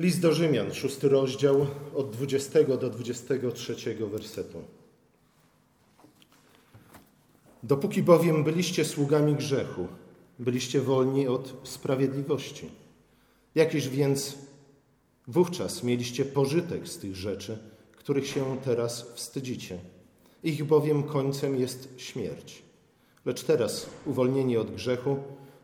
List do Rzymian, szósty rozdział, od 20 do 23 wersetu. Dopóki bowiem byliście sługami grzechu, byliście wolni od sprawiedliwości. Jakiż więc wówczas mieliście pożytek z tych rzeczy, których się teraz wstydzicie? Ich bowiem końcem jest śmierć. Lecz teraz, uwolnieni od grzechu,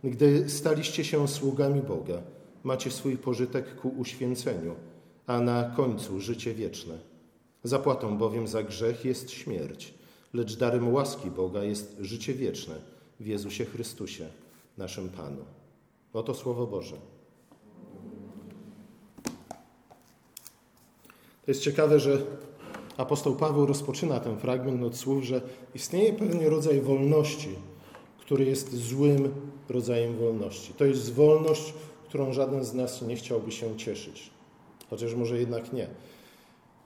gdy staliście się sługami Boga, macie swój pożytek ku uświęceniu, a na końcu życie wieczne. Zapłatą bowiem za grzech jest śmierć, lecz darem łaski Boga jest życie wieczne w Jezusie Chrystusie, naszym Panu. Oto Słowo Boże. To jest ciekawe, że apostoł Paweł rozpoczyna ten fragment od słów, że istnieje pewien rodzaj wolności, który jest złym rodzajem wolności. To jest wolność, którą żaden z nas nie chciałby się cieszyć. Chociaż może jednak nie.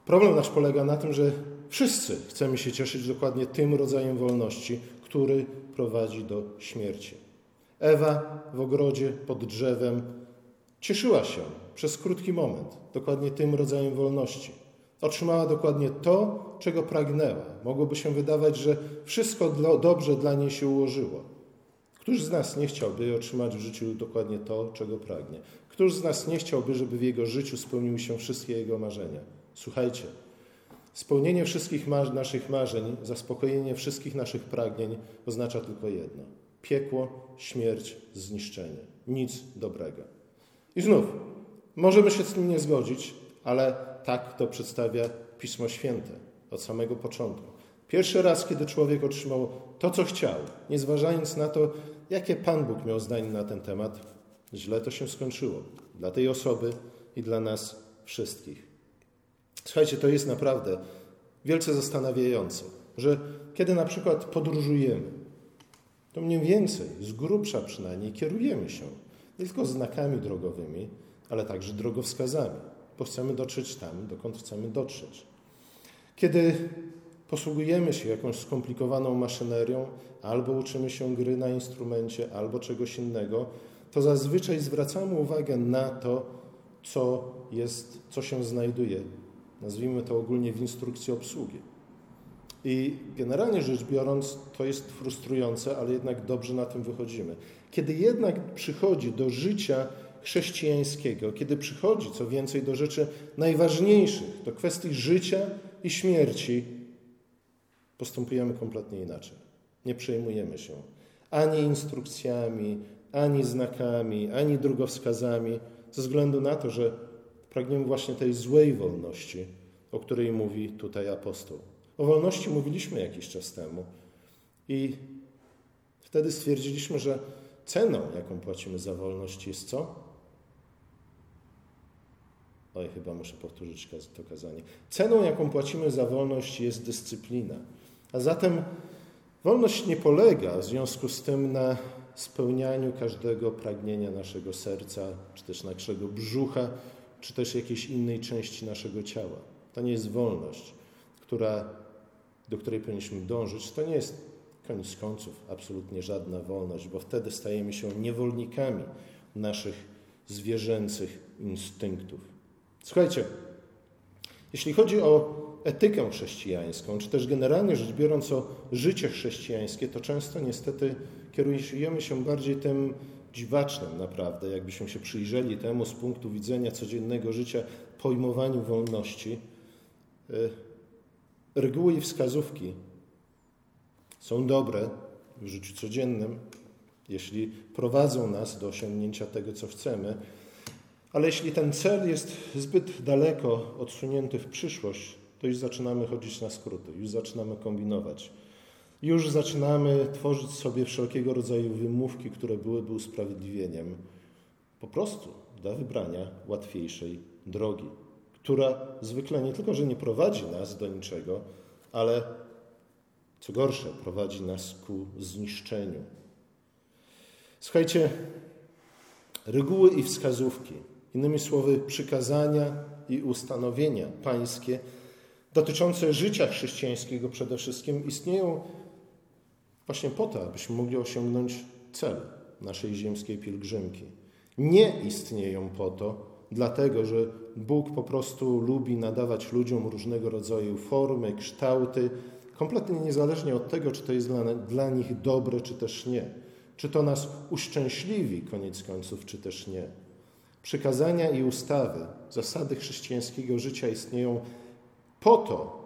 Problem nasz polega na tym, że wszyscy chcemy się cieszyć dokładnie tym rodzajem wolności, który prowadzi do śmierci. Ewa w ogrodzie pod drzewem cieszyła się przez krótki moment dokładnie tym rodzajem wolności. Otrzymała dokładnie to, czego pragnęła. Mogłoby się wydawać, że wszystko dobrze dla niej się ułożyło. Któż z nas nie chciałby otrzymać w życiu dokładnie to, czego pragnie? Któż z nas nie chciałby, żeby w jego życiu spełniły się wszystkie jego marzenia? Słuchajcie, spełnienie wszystkich naszych marzeń, zaspokojenie wszystkich naszych pragnień oznacza tylko jedno: piekło, śmierć, zniszczenie. Nic dobrego. I znów, możemy się z tym nie zgodzić, ale tak to przedstawia Pismo Święte od samego początku. Pierwszy raz, kiedy człowiek otrzymał to, co chciał, nie zważając na to, jakie Pan Bóg miał zdanie na ten temat, źle to się skończyło. Dla tej osoby i dla nas wszystkich. Słuchajcie, to jest naprawdę wielce zastanawiające, że kiedy na przykład podróżujemy, to mniej więcej, z grubsza przynajmniej, kierujemy się nie tylko znakami drogowymi, ale także drogowskazami, bo chcemy dotrzeć tam, dokąd chcemy dotrzeć. Kiedy posługujemy się jakąś skomplikowaną maszynerią, albo uczymy się gry na instrumencie, albo czegoś innego, to zazwyczaj zwracamy uwagę na to, co, jest, co się znajduje, nazwijmy to ogólnie w instrukcji obsługi. I generalnie rzecz biorąc, to jest frustrujące, ale jednak dobrze na tym wychodzimy. Kiedy jednak przychodzi do życia chrześcijańskiego, kiedy przychodzi, co więcej, do rzeczy najważniejszych, do kwestii życia i śmierci, postępujemy kompletnie inaczej. Nie przejmujemy się ani instrukcjami, ani znakami, ani drogowskazami, ze względu na to, że pragniemy właśnie tej złej wolności, o której mówi tutaj apostoł. O wolności mówiliśmy jakiś czas temu i wtedy stwierdziliśmy, że ceną, jaką płacimy za wolność, jest co? Oj, chyba muszę powtórzyć to kazanie. Ceną, jaką płacimy za wolność, jest dyscyplina. A zatem wolność nie polega w związku z tym na spełnianiu każdego pragnienia naszego serca, czy też naszego brzucha, czy też jakiejś innej części naszego ciała. To nie jest wolność, która, do której powinniśmy dążyć. To nie jest koniec końców absolutnie żadna wolność, bo wtedy stajemy się niewolnikami naszych zwierzęcych instynktów. Słuchajcie, jeśli chodzi o etykę chrześcijańską, czy też generalnie rzecz biorąc o życie chrześcijańskie, to często niestety kierujemy się bardziej tym dziwacznym naprawdę, jakbyśmy się przyjrzeli temu z punktu widzenia codziennego życia, pojmowaniu wolności. E, reguły i wskazówki są dobre w życiu codziennym, jeśli prowadzą nas do osiągnięcia tego, co chcemy, ale jeśli ten cel jest zbyt daleko odsunięty w przyszłość, to już zaczynamy chodzić na skróty, już zaczynamy kombinować. Już zaczynamy tworzyć sobie wszelkiego rodzaju wymówki, które byłyby usprawiedliwieniem po prostu dla wybrania łatwiejszej drogi, która zwykle nie tylko, że nie prowadzi nas do niczego, ale co gorsze, prowadzi nas ku zniszczeniu. Słuchajcie, reguły i wskazówki, innymi słowy, przykazania i ustanowienia pańskie dotyczące życia chrześcijańskiego przede wszystkim istnieją właśnie po to, abyśmy mogli osiągnąć cel naszej ziemskiej pielgrzymki. Nie istnieją po to, dlatego, że Bóg po prostu lubi nadawać ludziom różnego rodzaju formy, kształty, kompletnie niezależnie od tego, czy to jest dla, dla nich dobre, czy też nie. Czy to nas uszczęśliwi, koniec końców, czy też nie. Przykazania i ustawy, zasady chrześcijańskiego życia istnieją po to,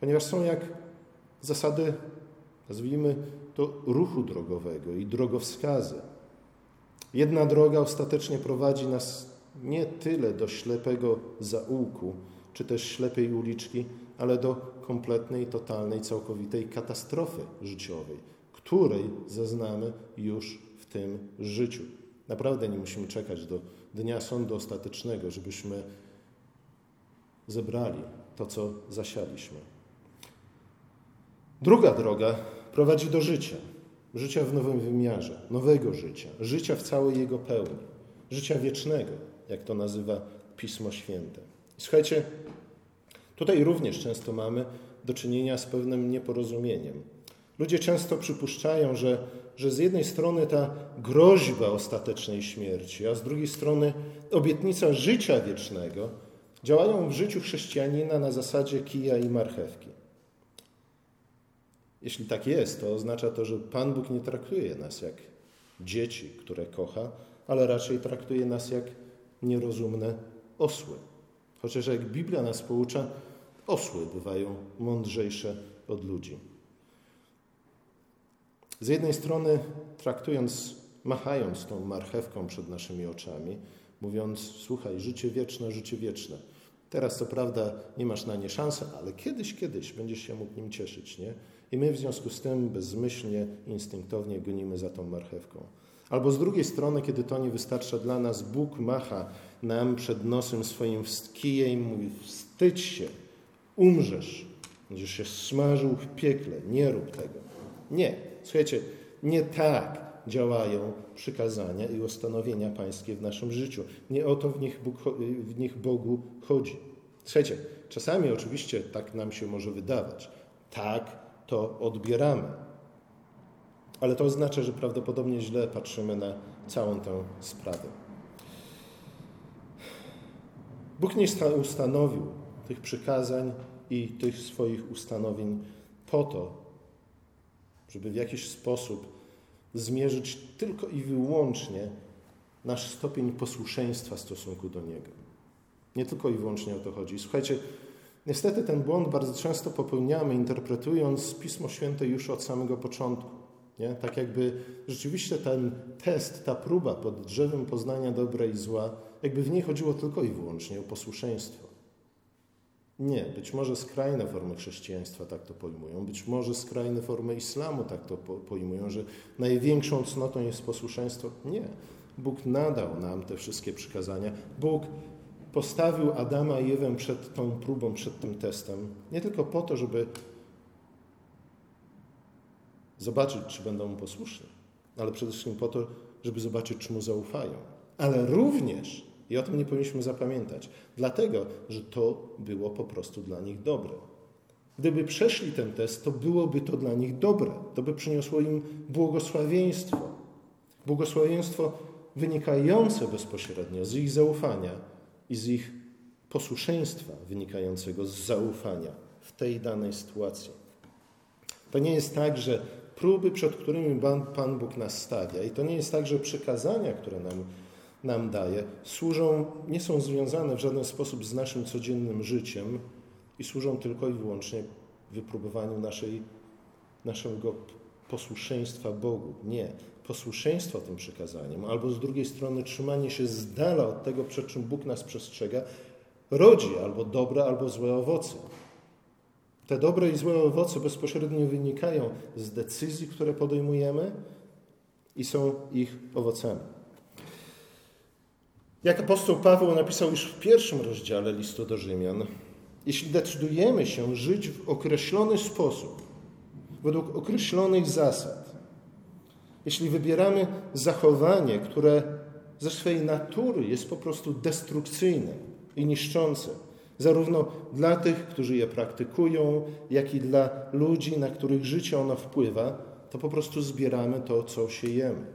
ponieważ są jak zasady, nazwijmy to, ruchu drogowego i drogowskazy. Jedna droga ostatecznie prowadzi nas nie tyle do ślepego zaułku, czy też ślepej uliczki, ale do kompletnej, totalnej, całkowitej katastrofy życiowej, której zaznamy już w tym życiu. Naprawdę nie musimy czekać do dnia sądu ostatecznego, żebyśmy zebrali to, co zasialiśmy. Druga droga prowadzi do życia. Życia w nowym wymiarze, nowego życia, życia w całej jego pełni, życia wiecznego, jak to nazywa Pismo Święte. Słuchajcie, tutaj również często mamy do czynienia z pewnym nieporozumieniem. Ludzie często przypuszczają, że, że z jednej strony ta groźba ostatecznej śmierci, a z drugiej strony obietnica życia wiecznego działają w życiu chrześcijanina na zasadzie kija i marchewki. Jeśli tak jest, to oznacza to, że Pan Bóg nie traktuje nas jak dzieci, które kocha, ale raczej traktuje nas jak nierozumne osły. Chociaż jak Biblia nas poucza, osły bywają mądrzejsze od ludzi. Z jednej strony traktując, machając tą marchewką przed naszymi oczami, mówiąc: Słuchaj, życie wieczne, życie wieczne. Teraz co prawda nie masz na nie szansy, ale kiedyś, kiedyś będziesz się mógł nim cieszyć, nie? I my w związku z tym bezmyślnie, instynktownie gonimy za tą marchewką. Albo z drugiej strony, kiedy to nie wystarcza dla nas, Bóg macha nam przed nosem swoim kijem i mówi: wstydź się, umrzesz, będziesz się smażył w piekle, nie rób tego. Nie, słuchajcie, nie tak działają przykazania i ustanowienia pańskie w naszym życiu. Nie o to w nich, Bóg, w nich Bogu chodzi. Słuchajcie, czasami oczywiście tak nam się może wydawać. Tak to odbieramy. Ale to oznacza, że prawdopodobnie źle patrzymy na całą tę sprawę. Bóg nie ustanowił tych przykazań i tych swoich ustanowień po to, żeby w jakiś sposób zmierzyć tylko i wyłącznie nasz stopień posłuszeństwa w stosunku do Niego. Nie tylko i wyłącznie o to chodzi. Słuchajcie, niestety ten błąd bardzo często popełniamy, interpretując Pismo Święte już od samego początku. Nie? Tak jakby rzeczywiście ten test, ta próba pod drzewem poznania dobra i zła, jakby w niej chodziło tylko i wyłącznie o posłuszeństwo. Nie, być może skrajne formy chrześcijaństwa tak to pojmują, być może skrajne formy islamu tak to pojmują, że największą cnotą jest posłuszeństwo. Nie. Bóg nadał nam te wszystkie przykazania. Bóg postawił Adama i Ewę przed tą próbą, przed tym testem, nie tylko po to, żeby zobaczyć, czy będą mu posłuszni, ale przede wszystkim po to, żeby zobaczyć, czy mu zaufają. Ale również i o tym nie powinniśmy zapamiętać, dlatego, że to było po prostu dla nich dobre. Gdyby przeszli ten test, to byłoby to dla nich dobre. To by przyniosło im błogosławieństwo. Błogosławieństwo wynikające bezpośrednio z ich zaufania i z ich posłuszeństwa wynikającego z zaufania w tej danej sytuacji. To nie jest tak, że próby, przed którymi Pan Bóg nas stawia, i to nie jest tak, że przekazania, które nam nam daje, służą, nie są związane w żaden sposób z naszym codziennym życiem i służą tylko i wyłącznie wypróbowaniu naszej, naszego posłuszeństwa Bogu. Nie. Posłuszeństwo tym przekazaniom, albo z drugiej strony trzymanie się z dala od tego, przed czym Bóg nas przestrzega, rodzi albo dobre, albo złe owoce. Te dobre i złe owoce bezpośrednio wynikają z decyzji, które podejmujemy i są ich owocami. Jak apostoł Paweł napisał już w pierwszym rozdziale listu do Rzymian, jeśli decydujemy się żyć w określony sposób, według określonych zasad, jeśli wybieramy zachowanie, które ze swej natury jest po prostu destrukcyjne i niszczące, zarówno dla tych, którzy je praktykują, jak i dla ludzi, na których życie ono wpływa, to po prostu zbieramy to, co siejemy.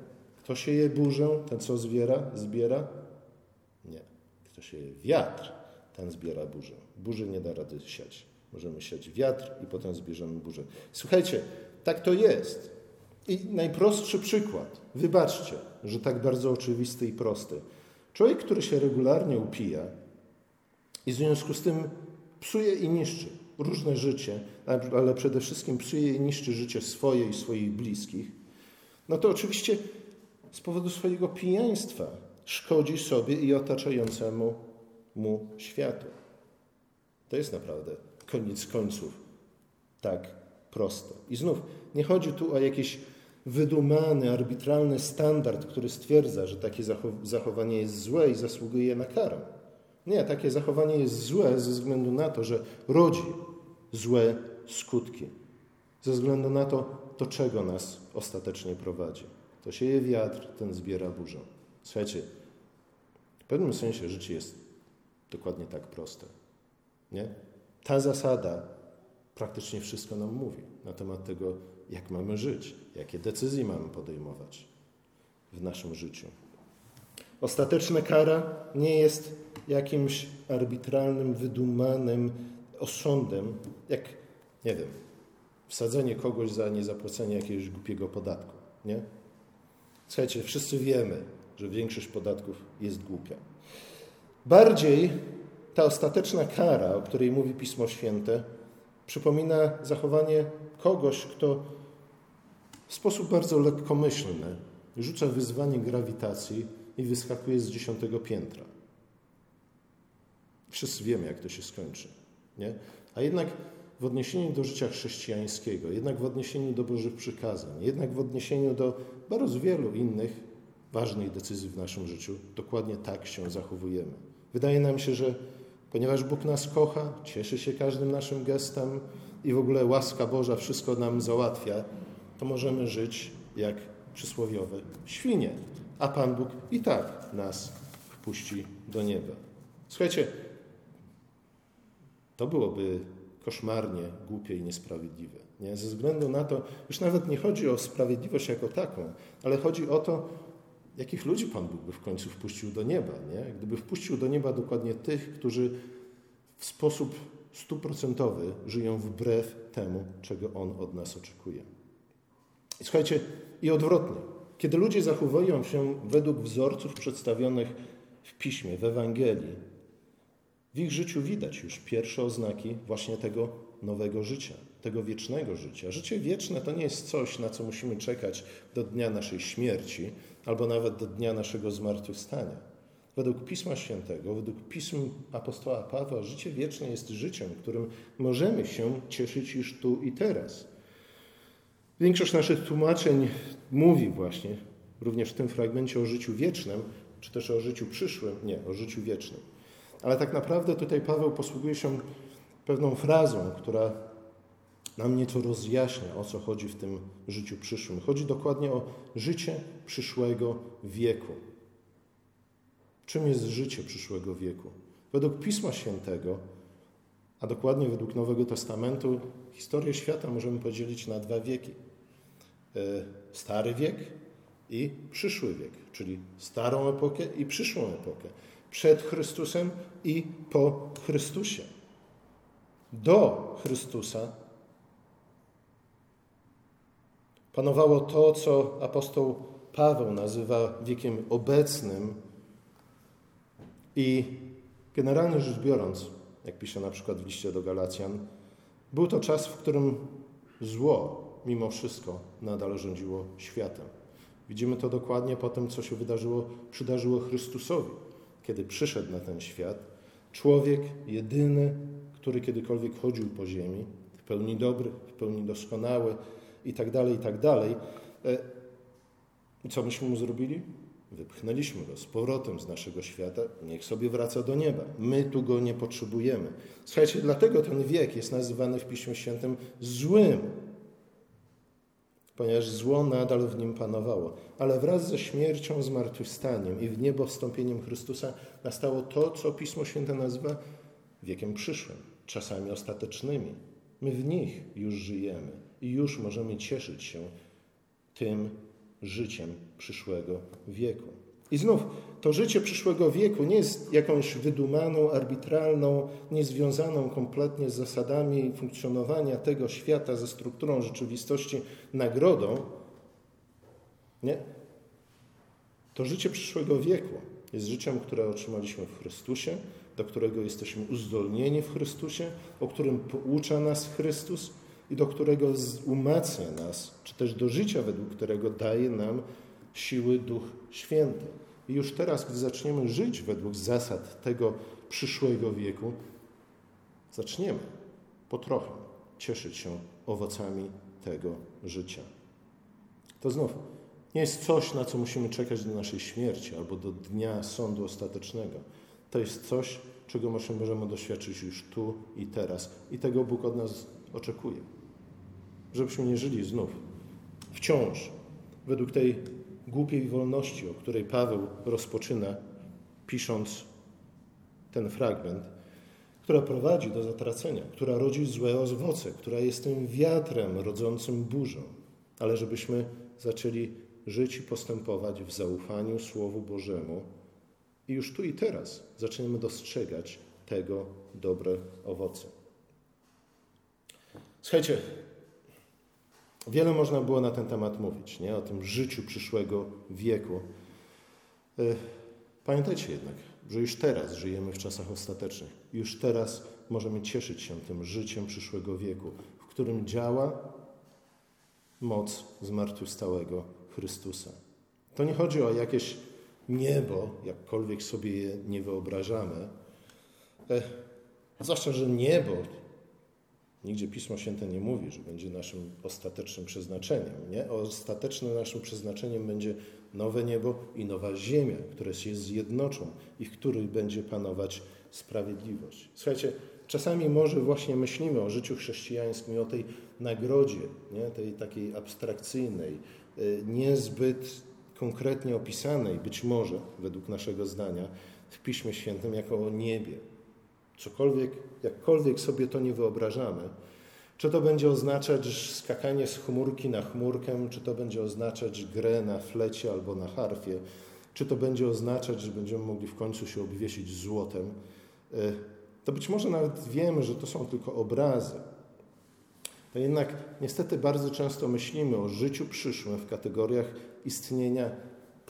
Kto sieje burzę, ten co zbiera, zbiera. Sieje wiatr, ten zbiera burzę. Burzy nie da rady siać. Możemy siać wiatr i potem zbierzemy burzę. Słuchajcie, tak to jest. I najprostszy przykład. Wybaczcie, że tak bardzo oczywisty i prosty. Człowiek, który się regularnie upija i w związku z tym psuje i niszczy różne życie, ale przede wszystkim psuje i niszczy życie swoje i swoich bliskich, no to oczywiście z powodu swojego pijaństwa szkodzi sobie i otaczającemu mu światu. To jest naprawdę koniec końców tak proste. I znów nie chodzi tu o jakiś wydumany, arbitralny standard, który stwierdza, że takie zachowanie jest złe i zasługuje na karę. Nie, takie zachowanie jest złe ze względu na to, że rodzi złe skutki. Ze względu na to, do czego nas ostatecznie prowadzi. To sieje wiatr, ten zbiera burzę. Słuchajcie, w pewnym sensie życie jest dokładnie tak proste. Nie? Ta zasada praktycznie wszystko nam mówi na temat tego, jak mamy żyć, jakie decyzje mamy podejmować w naszym życiu. Ostateczna kara nie jest jakimś arbitralnym, wydumanym osądem, jak, nie wiem, wsadzenie kogoś za niezapłacenie jakiegoś głupiego podatku. Nie? Słuchajcie, wszyscy wiemy, że większość podatków jest głupia. Bardziej ta ostateczna kara, o której mówi Pismo Święte, przypomina zachowanie kogoś, kto w sposób bardzo lekkomyślny rzuca wyzwanie grawitacji i wyskakuje z dziesiątego piętra. Wszyscy wiemy, jak to się skończy. Nie? A jednak w odniesieniu do życia chrześcijańskiego, jednak w odniesieniu do Bożych przykazań, jednak w odniesieniu do bardzo wielu innych ważnych decyzji w naszym życiu, dokładnie tak się zachowujemy. Wydaje nam się, że ponieważ Bóg nas kocha, cieszy się każdym naszym gestem i w ogóle łaska Boża wszystko nam załatwia, to możemy żyć jak przysłowiowe świnie, a Pan Bóg i tak nas wpuści do nieba. Słuchajcie, to byłoby koszmarnie głupie i niesprawiedliwe. Nie? Ze względu na to, już nawet nie chodzi o sprawiedliwość jako taką, ale chodzi o to, jakich ludzi Pan Bóg by w końcu wpuścił do nieba. Nie? Gdyby wpuścił do nieba dokładnie tych, którzy w sposób stuprocentowy żyją wbrew temu, czego On od nas oczekuje. I słuchajcie, i odwrotnie. Kiedy ludzie zachowują się według wzorców przedstawionych w Piśmie, w Ewangelii, w ich życiu widać już pierwsze oznaki właśnie tego nowego życia, tego wiecznego życia. Życie wieczne to nie jest coś, na co musimy czekać do dnia naszej śmierci albo nawet do dnia naszego zmartwychwstania. Według Pisma Świętego, według pism apostoła Pawła, życie wieczne jest życiem, którym możemy się cieszyć już tu i teraz. Większość naszych tłumaczeń mówi właśnie, również w tym fragmencie, o życiu wiecznym, czy też o życiu przyszłym, nie, o życiu wiecznym. Ale tak naprawdę tutaj Paweł posługuje się pewną frazą, która nam nieco rozjaśnia, o co chodzi w tym życiu przyszłym. Chodzi dokładnie o życie przyszłego wieku. Czym jest życie przyszłego wieku? Według Pisma Świętego, a dokładnie według Nowego Testamentu, historię świata możemy podzielić na dwa wieki. E, stary wiek i przyszły wiek, czyli starą epokę i przyszłą epokę przed Chrystusem i po Chrystusie. Do Chrystusa panowało to, co apostoł Paweł nazywa wiekiem obecnym i generalnie rzecz biorąc, jak pisze na przykład w liście do Galacjan, był to czas, w którym zło mimo wszystko nadal rządziło światem. Widzimy to dokładnie po tym, co się wydarzyło, przydarzyło Chrystusowi kiedy przyszedł na ten świat, człowiek jedyny, który kiedykolwiek chodził po ziemi, w pełni dobry, w pełni doskonały i tak dalej, i tak dalej. E, I co myśmy mu zrobili? Wypchnęliśmy go z powrotem z naszego świata, niech sobie wraca do nieba. My tu go nie potrzebujemy. Słuchajcie, dlatego ten wiek jest nazywany w Piśmie Świętym złym, ponieważ zło nadal w nim panowało. Ale wraz ze śmiercią, zmartwychwstaniem i w niebo wstąpieniem Chrystusa nastało to, co Pismo Święte nazywa wiekiem przyszłym, czasami ostatecznymi. My w nich już żyjemy i już możemy cieszyć się tym życiem przyszłego wieku. I znów, to życie przyszłego wieku nie jest jakąś wydumaną, arbitralną, niezwiązaną kompletnie z zasadami funkcjonowania tego świata, ze strukturą rzeczywistości nagrodą. Nie. To życie przyszłego wieku jest życiem, które otrzymaliśmy w Chrystusie, do którego jesteśmy uzdolnieni w Chrystusie, o którym poucza nas Chrystus i do którego umacnia nas, czy też do życia, według którego daje nam siły Duch Święty. I już teraz, gdy zaczniemy żyć według zasad tego przyszłego wieku, zaczniemy po trochę cieszyć się owocami tego życia. To znów nie jest coś, na co musimy czekać do naszej śmierci albo do dnia sądu ostatecznego. To jest coś, czego możemy doświadczyć już tu i teraz. I tego Bóg od nas oczekuje. Żebyśmy nie żyli znów wciąż według tej głupiej wolności, o której Paweł rozpoczyna, pisząc ten fragment, która prowadzi do zatracenia, która rodzi złe owoce, która jest tym wiatrem rodzącym burzę, ale żebyśmy zaczęli żyć i postępować w zaufaniu Słowu Bożemu i już tu i teraz zaczniemy dostrzegać tego dobre owoce. Słuchajcie, Wiele można było na ten temat mówić, nie? o tym życiu przyszłego wieku. E, pamiętajcie jednak, że już teraz żyjemy w czasach ostatecznych. Już teraz możemy cieszyć się tym życiem przyszłego wieku, w którym działa moc zmartwychwstałego Chrystusa. To nie chodzi o jakieś niebo, jakkolwiek sobie je nie wyobrażamy. E, zwłaszcza, że niebo Nigdzie Pismo Święte nie mówi, że będzie naszym ostatecznym przeznaczeniem. Nie? Ostatecznym naszym przeznaczeniem będzie nowe niebo i nowa ziemia, które się zjednoczą i w których będzie panować sprawiedliwość. Słuchajcie, czasami może właśnie myślimy o życiu chrześcijańskim i o tej nagrodzie, nie? tej takiej abstrakcyjnej, y, niezbyt konkretnie opisanej, być może według naszego zdania, w Piśmie Świętym jako o niebie, Cokolwiek, jakkolwiek sobie to nie wyobrażamy, czy to będzie oznaczać skakanie z chmurki na chmurkę, czy to będzie oznaczać grę na flecie albo na harfie, czy to będzie oznaczać, że będziemy mogli w końcu się obwiesić złotem, e, to być może nawet wiemy, że to są tylko obrazy. To jednak niestety bardzo często myślimy o życiu przyszłym w kategoriach istnienia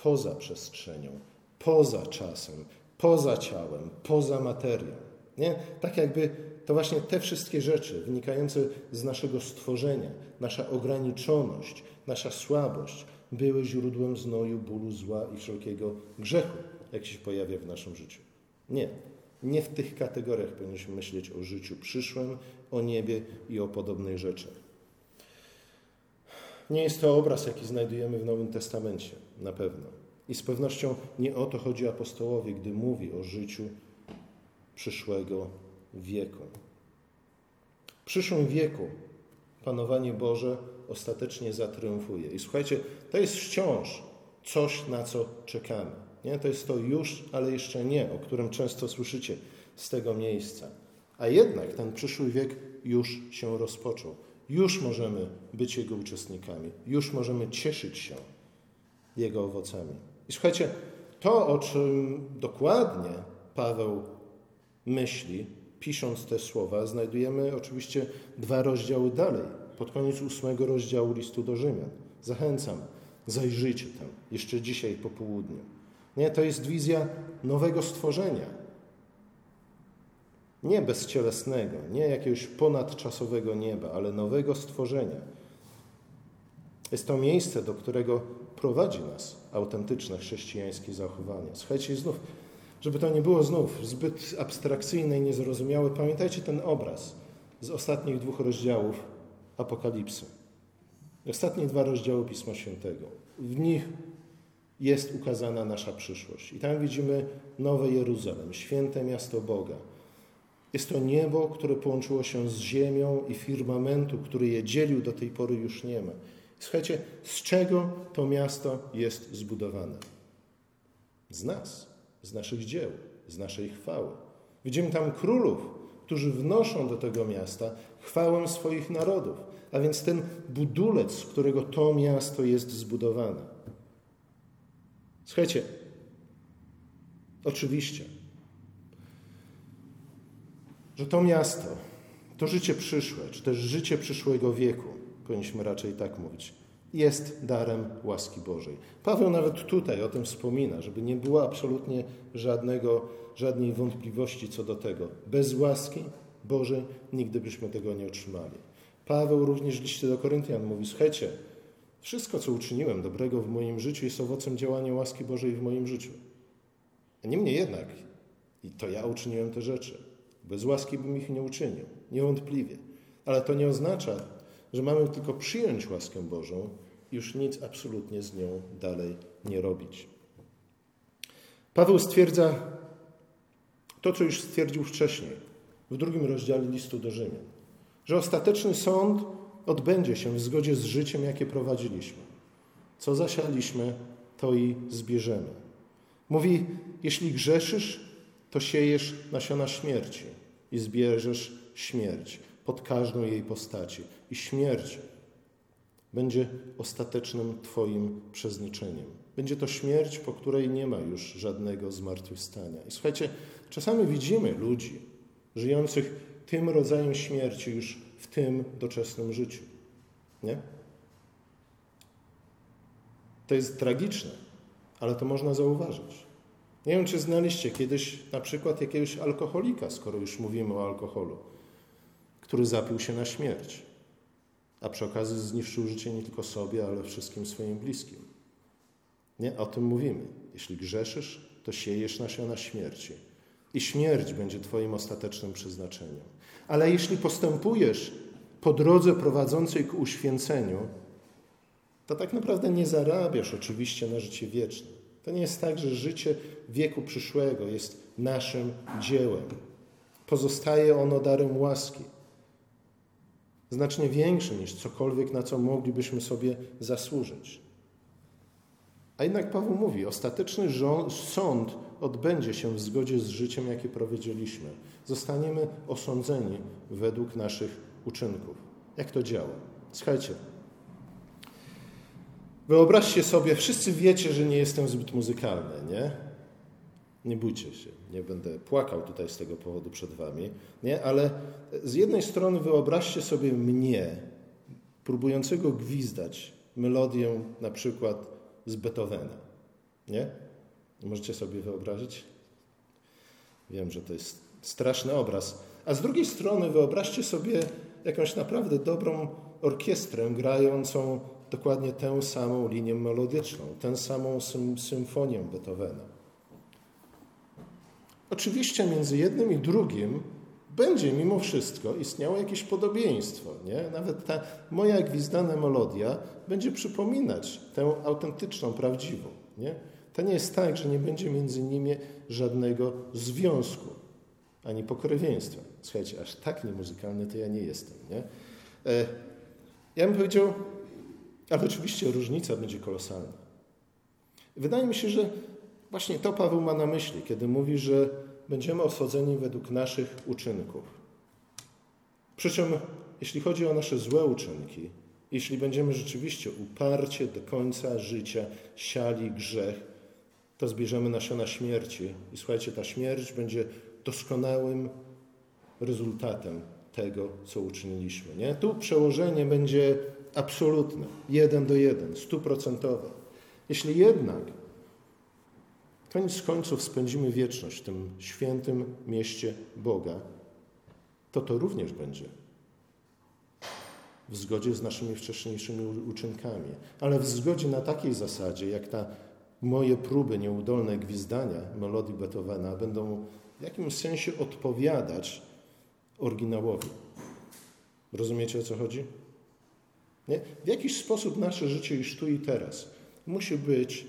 poza przestrzenią, poza czasem, poza ciałem, poza materią. Nie? Tak jakby to właśnie te wszystkie rzeczy wynikające z naszego stworzenia, nasza ograniczoność, nasza słabość były źródłem znoju, bólu, zła i wszelkiego grzechu, jaki się pojawia w naszym życiu. Nie. Nie w tych kategoriach powinniśmy myśleć o życiu przyszłym, o niebie i o podobnych rzeczach. Nie jest to obraz, jaki znajdujemy w Nowym Testamencie, na pewno. I z pewnością nie o to chodzi apostołowi, gdy mówi o życiu przyszłego wieku. W przyszłym wieku panowanie Boże ostatecznie zatriumfuje. I słuchajcie, to jest wciąż coś, na co czekamy. Nie? To jest to już, ale jeszcze nie, o którym często słyszycie z tego miejsca. A jednak ten przyszły wiek już się rozpoczął. Już możemy być Jego uczestnikami. Już możemy cieszyć się Jego owocami. I słuchajcie, to, o czym dokładnie Paweł myśli, pisząc te słowa, znajdujemy oczywiście dwa rozdziały dalej, pod koniec ósmego rozdziału listu do Rzymian. Zachęcam, zajrzyjcie tam, jeszcze dzisiaj po południu. Nie, to jest wizja nowego stworzenia. Nie bezcielesnego, nie jakiegoś ponadczasowego nieba, ale nowego stworzenia. Jest to miejsce, do którego prowadzi nas autentyczne chrześcijańskie zachowanie. Słuchajcie, znów żeby to nie było znów zbyt abstrakcyjne i niezrozumiałe, pamiętajcie ten obraz z ostatnich dwóch rozdziałów Apokalipsy. Ostatnie dwa rozdziały Pisma Świętego. W nich jest ukazana nasza przyszłość. I tam widzimy Nowe Jeruzalem, święte miasto Boga. Jest to niebo, które połączyło się z ziemią i firmamentu, który je dzielił, do tej pory już nie ma. Słuchajcie, z czego to miasto jest zbudowane? Z nas z naszych dzieł, z naszej chwały. Widzimy tam królów, którzy wnoszą do tego miasta chwałę swoich narodów, a więc ten budulec, z którego to miasto jest zbudowane. Słuchajcie, Oczywiście, że to miasto, to życie przyszłe, czy też życie przyszłego wieku, powinniśmy raczej tak mówić, jest darem łaski Bożej. Paweł nawet tutaj o tym wspomina, żeby nie było absolutnie żadnego, żadnej wątpliwości co do tego. Bez łaski Bożej nigdy byśmy tego nie otrzymali. Paweł również w liście do Koryntian mówi, słuchajcie, wszystko, co uczyniłem dobrego w moim życiu, jest owocem działania łaski Bożej w moim życiu. Niemniej jednak, i to ja uczyniłem te rzeczy. Bez łaski bym ich nie uczynił, niewątpliwie. Ale to nie oznacza, że mamy tylko przyjąć łaskę Bożą już nic absolutnie z nią dalej nie robić. Paweł stwierdza to, co już stwierdził wcześniej, w drugim rozdziale listu do Rzymian, że ostateczny sąd odbędzie się w zgodzie z życiem, jakie prowadziliśmy. Co zasialiśmy, to i zbierzemy. Mówi, jeśli grzeszysz, to siejesz nasiona śmierci i zbierzesz śmierć pod każdą jej postaci. I śmierć będzie ostatecznym Twoim przeznaczeniem. Będzie to śmierć, po której nie ma już żadnego zmartwychwstania. I słuchajcie, czasami widzimy ludzi żyjących tym rodzajem śmierci już w tym doczesnym życiu. Nie? To jest tragiczne, ale to można zauważyć. Nie wiem, czy znaliście kiedyś na przykład jakiegoś alkoholika, skoro już mówimy o alkoholu, który zapił się na śmierć, a przy okazji zniszczył życie nie tylko sobie, ale wszystkim swoim bliskim. Nie, o tym mówimy. Jeśli grzeszysz, to siejesz nasiona śmierci. I śmierć będzie Twoim ostatecznym przeznaczeniem. Ale jeśli postępujesz po drodze prowadzącej ku uświęceniu, to tak naprawdę nie zarabiasz oczywiście na życie wieczne. To nie jest tak, że życie wieku przyszłego jest naszym dziełem. Pozostaje ono darem łaski. Znacznie większy niż cokolwiek, na co moglibyśmy sobie zasłużyć. A jednak Paweł mówi, ostateczny sąd odbędzie się w zgodzie z życiem, jakie prowadziliśmy. Zostaniemy osądzeni według naszych uczynków. Jak to działa? Słuchajcie, Wyobraźcie sobie, wszyscy wiecie, że nie jestem zbyt muzykalny, nie? Nie bójcie się, nie będę płakał tutaj z tego powodu przed wami, nie? Ale z jednej strony wyobraźcie sobie mnie, próbującego gwizdać melodię na przykład z Beethovena, nie? Możecie sobie wyobrazić? Wiem, że to jest straszny obraz. A z drugiej strony wyobraźcie sobie jakąś naprawdę dobrą orkiestrę grającą dokładnie tę samą linię melodyczną, tę samą sym symfonię Beethovena. Oczywiście między jednym i drugim będzie mimo wszystko istniało jakieś podobieństwo. Nie? Nawet ta moja gwizdana melodia będzie przypominać tę autentyczną, prawdziwą. Nie? To nie jest tak, że nie będzie między nimi żadnego związku, ani pokrewieństwa. Słuchajcie, aż tak niemuzykalny to ja nie jestem. Nie? E, ja bym powiedział, ale oczywiście różnica będzie kolosalna. Wydaje mi się, że właśnie to Paweł ma na myśli, kiedy mówi, że będziemy osadzeni według naszych uczynków. Przy czym, jeśli chodzi o nasze złe uczynki, jeśli będziemy rzeczywiście uparcie do końca życia siali grzech, to zbierzemy nasiona śmierci. I słuchajcie, ta śmierć będzie doskonałym rezultatem tego, co uczyniliśmy. Nie? Tu przełożenie będzie absolutne, jeden do jeden, stuprocentowe. Jeśli jednak koniec końców spędzimy wieczność w tym świętym mieście Boga, to to również będzie w zgodzie z naszymi wcześniejszymi uczynkami, ale w zgodzie na takiej zasadzie, jak ta moje próby nieudolne gwizdania melodii Beethovena będą w jakimś sensie odpowiadać oryginałowi. Rozumiecie o co chodzi? Nie? W jakiś sposób nasze życie już tu i teraz musi być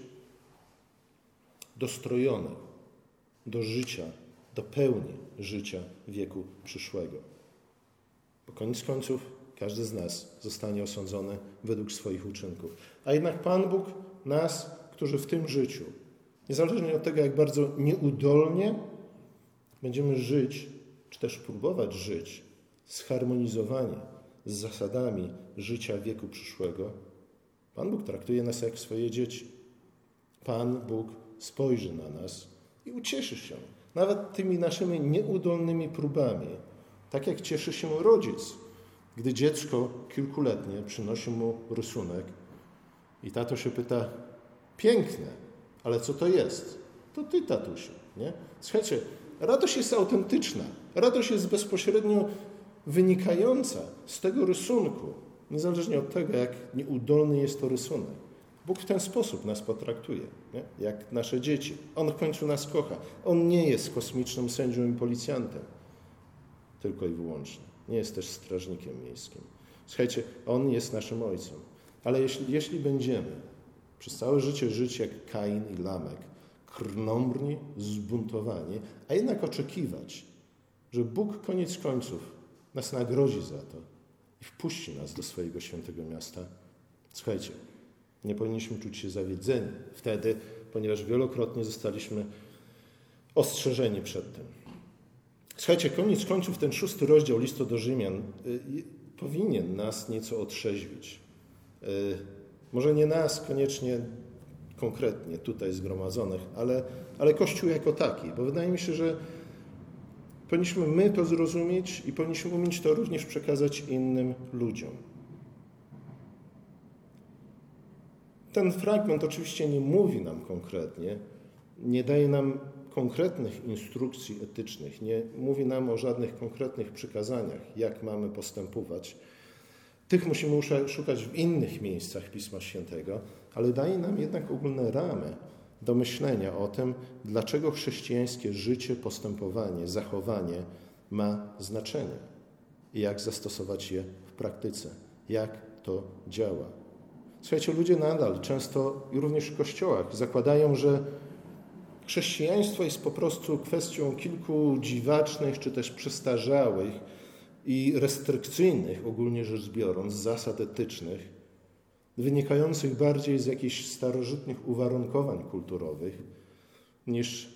dostrojone do życia, do pełni życia wieku przyszłego. Bo koniec końców każdy z nas zostanie osądzony według swoich uczynków. A jednak Pan Bóg nas, którzy w tym życiu, niezależnie od tego, jak bardzo nieudolnie będziemy żyć, czy też próbować żyć, zharmonizowanie z zasadami życia wieku przyszłego, Pan Bóg traktuje nas jak swoje dzieci. Pan Bóg spojrzy na nas i ucieszy się. Nawet tymi naszymi nieudolnymi próbami. Tak jak cieszy się rodzic, gdy dziecko kilkuletnie przynosi mu rysunek i tato się pyta, piękne, ale co to jest? To ty, tatusiu, nie? Słuchajcie, radość jest autentyczna. Radość jest bezpośrednio wynikająca z tego rysunku, niezależnie od tego, jak nieudolny jest to rysunek. Bóg w ten sposób nas potraktuje, nie? jak nasze dzieci. On w końcu nas kocha. On nie jest kosmicznym sędzią i policjantem, tylko i wyłącznie. Nie jest też strażnikiem miejskim. Słuchajcie, On jest naszym Ojcem. Ale jeśli, jeśli będziemy przez całe życie żyć jak Kain i Lamek, krnąbrni, zbuntowani, a jednak oczekiwać, że Bóg koniec końców nas nagrodzi za to i wpuści nas do swojego świętego miasta, słuchajcie, nie powinniśmy czuć się zawiedzeni wtedy, ponieważ wielokrotnie zostaliśmy ostrzeżeni przed tym. Słuchajcie, koniec końców ten szósty rozdział listu do Rzymian y, powinien nas nieco otrzeźwić. Y, może nie nas koniecznie konkretnie tutaj zgromadzonych, ale, ale Kościół jako taki, bo wydaje mi się, że powinniśmy my to zrozumieć i powinniśmy umieć to również przekazać innym ludziom. Ten fragment oczywiście nie mówi nam konkretnie, nie daje nam konkretnych instrukcji etycznych, nie mówi nam o żadnych konkretnych przykazaniach, jak mamy postępować. Tych musimy szukać w innych miejscach Pisma Świętego, ale daje nam jednak ogólne ramy do myślenia o tym, dlaczego chrześcijańskie życie, postępowanie, zachowanie ma znaczenie i jak zastosować je w praktyce, jak to działa. Słuchajcie, ludzie nadal, często również w kościołach, zakładają, że chrześcijaństwo jest po prostu kwestią kilku dziwacznych czy też przestarzałych i restrykcyjnych, ogólnie rzecz biorąc, zasad etycznych, wynikających bardziej z jakichś starożytnych uwarunkowań kulturowych niż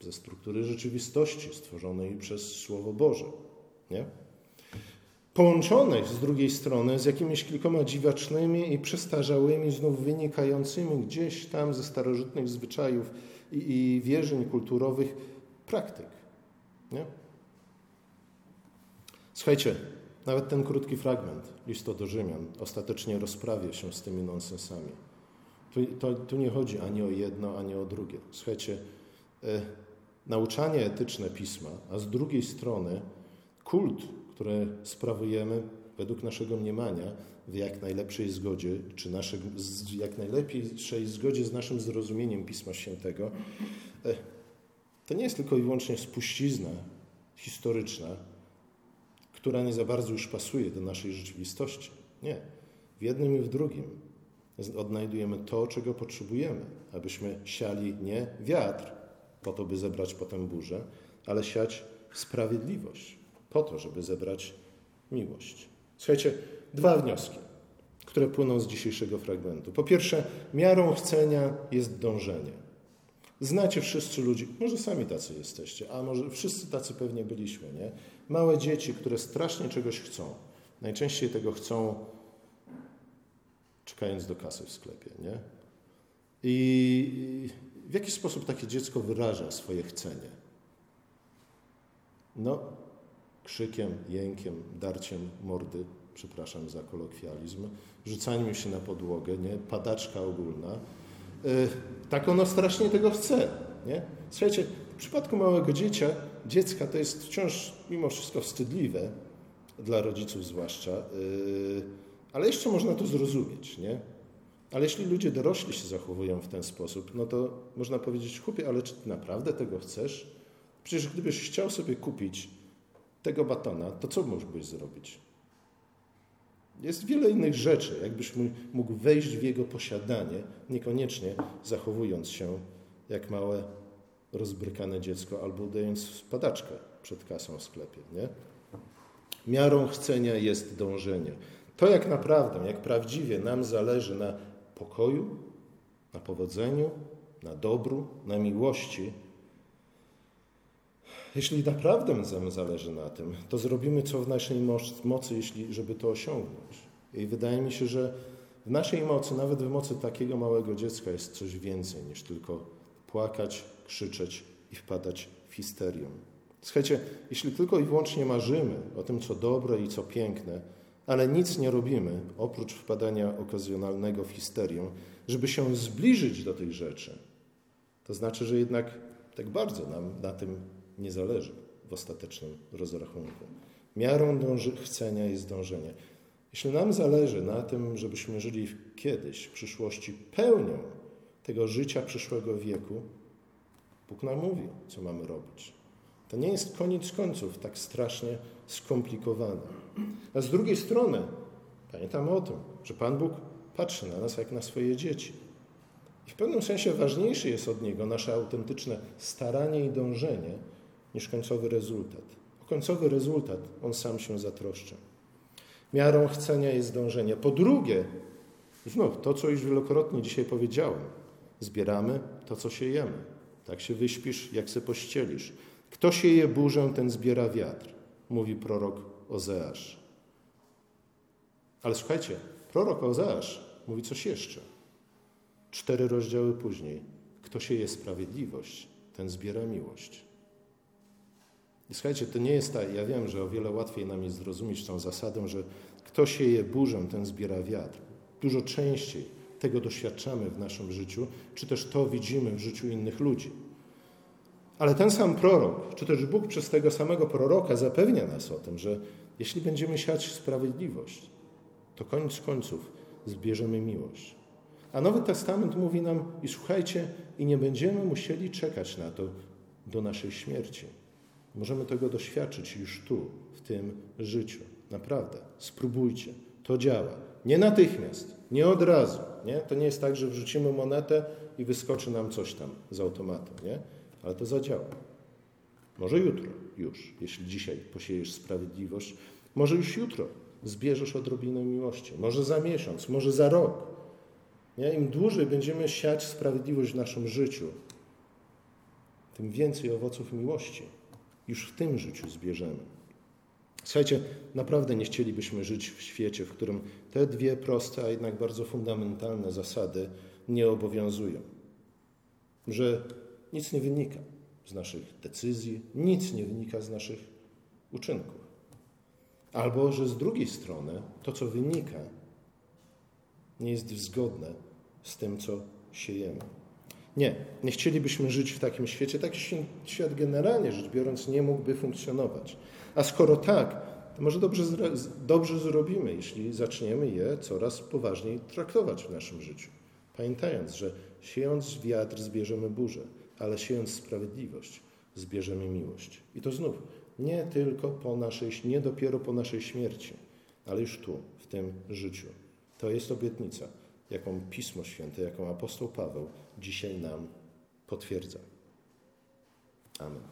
ze struktury rzeczywistości stworzonej przez Słowo Boże. Nie? Połączonych z drugiej strony z jakimiś kilkoma dziwacznymi i przestarzałymi, znów wynikającymi gdzieś tam ze starożytnych zwyczajów i, i wierzeń kulturowych praktyk. Nie? Słuchajcie, nawet ten krótki fragment listu do Rzymian ostatecznie rozprawia się z tymi nonsensami. Tu, to, tu nie chodzi ani o jedno, ani o drugie. Słuchajcie, e, nauczanie etyczne pisma, a z drugiej strony kult które sprawujemy według naszego mniemania w jak najlepszej zgodzie, czy nasze, w jak najlepszej zgodzie z naszym zrozumieniem Pisma Świętego, e, to nie jest tylko i wyłącznie spuścizna historyczna, która nie za bardzo już pasuje do naszej rzeczywistości. Nie. W jednym i w drugim odnajdujemy to, czego potrzebujemy, abyśmy siali nie wiatr, po to, by zebrać potem burzę, ale siać sprawiedliwość po to, żeby zebrać miłość. Słuchajcie, dwa wnioski, które płyną z dzisiejszego fragmentu. Po pierwsze, miarą chcenia jest dążenie. Znacie wszyscy ludzi, może sami tacy jesteście, a może wszyscy tacy pewnie byliśmy, nie? Małe dzieci, które strasznie czegoś chcą. Najczęściej tego chcą czekając do kasy w sklepie, nie? I w jaki sposób takie dziecko wyraża swoje chcenie? No, krzykiem, jękiem, darciem mordy, przepraszam za kolokwializm, rzucaniem się na podłogę, nie? padaczka ogólna. Yy, tak ono strasznie tego chce. Nie? Słuchajcie, w przypadku małego dziecia, dziecka to jest wciąż mimo wszystko wstydliwe, dla rodziców zwłaszcza, yy, ale jeszcze można to zrozumieć. Nie? Ale jeśli ludzie dorośli się zachowują w ten sposób, no to można powiedzieć, chłopie, ale czy ty naprawdę tego chcesz? Przecież gdybyś chciał sobie kupić tego batona, to co mógłbyś zrobić? Jest wiele innych rzeczy, jakbyś mógł wejść w jego posiadanie, niekoniecznie zachowując się jak małe, rozbrykane dziecko albo dając spadaczkę przed kasą w sklepie. Nie? Miarą chcenia jest dążenie. To jak naprawdę, jak prawdziwie nam zależy na pokoju, na powodzeniu, na dobru, na miłości, jeśli naprawdę nam zależy na tym, to zrobimy co w naszej mocy, jeśli, żeby to osiągnąć. I wydaje mi się, że w naszej mocy, nawet w mocy takiego małego dziecka jest coś więcej niż tylko płakać, krzyczeć i wpadać w histerię. Słuchajcie, jeśli tylko i wyłącznie marzymy o tym, co dobre i co piękne, ale nic nie robimy oprócz wpadania okazjonalnego w histerię, żeby się zbliżyć do tych rzeczy, to znaczy, że jednak tak bardzo nam na tym nie zależy w ostatecznym rozrachunku. Miarą dąży, chcenia jest dążenie. Jeśli nam zależy na tym, żebyśmy żyli kiedyś, w przyszłości, pełnią tego życia przyszłego wieku, Bóg nam mówi, co mamy robić. To nie jest koniec końców tak strasznie skomplikowane. A z drugiej strony pamiętamy o tym, że Pan Bóg patrzy na nas jak na swoje dzieci. I w pewnym sensie ważniejsze jest od Niego nasze autentyczne staranie i dążenie niż końcowy rezultat. O końcowy rezultat On sam się zatroszczy. Miarą chcenia jest dążenie. Po drugie, znów to, co już wielokrotnie dzisiaj powiedziałem, zbieramy to, co siejemy. Tak się wyśpisz, jak się pościelisz. Kto sieje burzę, ten zbiera wiatr, mówi prorok Ozeasz. Ale słuchajcie, prorok Ozeasz mówi coś jeszcze. Cztery rozdziały później. Kto sieje sprawiedliwość, ten zbiera miłość. I słuchajcie, to nie jest tak, ja wiem, że o wiele łatwiej nam jest zrozumieć tą zasadę, że kto sieje burzę, ten zbiera wiatr. Dużo częściej tego doświadczamy w naszym życiu, czy też to widzimy w życiu innych ludzi. Ale ten sam prorok, czy też Bóg przez tego samego proroka zapewnia nas o tym, że jeśli będziemy siać sprawiedliwość, to koniec końców zbierzemy miłość. A Nowy Testament mówi nam, i słuchajcie, i nie będziemy musieli czekać na to do naszej śmierci. Możemy tego doświadczyć już tu, w tym życiu. Naprawdę, spróbujcie. To działa. Nie natychmiast, nie od razu. Nie? To nie jest tak, że wrzucimy monetę i wyskoczy nam coś tam z automatu. Nie? ale to zadziała. Może jutro już, jeśli dzisiaj posiejesz sprawiedliwość, może już jutro zbierzesz odrobinę miłości, może za miesiąc, może za rok. Nie? Im dłużej będziemy siać sprawiedliwość w naszym życiu, tym więcej owoców miłości już w tym życiu zbierzemy. Słuchajcie, naprawdę nie chcielibyśmy żyć w świecie, w którym te dwie proste, a jednak bardzo fundamentalne zasady nie obowiązują. Że nic nie wynika z naszych decyzji, nic nie wynika z naszych uczynków. Albo, że z drugiej strony to, co wynika, nie jest zgodne z tym, co siejemy. Nie, nie chcielibyśmy żyć w takim świecie. Taki świat generalnie rzecz biorąc nie mógłby funkcjonować. A skoro tak, to może dobrze, dobrze zrobimy, jeśli zaczniemy je coraz poważniej traktować w naszym życiu. Pamiętając, że siejąc wiatr zbierzemy burzę ale siejąc sprawiedliwość, zbierzemy miłość. I to znów, nie tylko po naszej, nie dopiero po naszej śmierci, ale już tu, w tym życiu. To jest obietnica, jaką Pismo Święte, jaką apostoł Paweł dzisiaj nam potwierdza. Amen.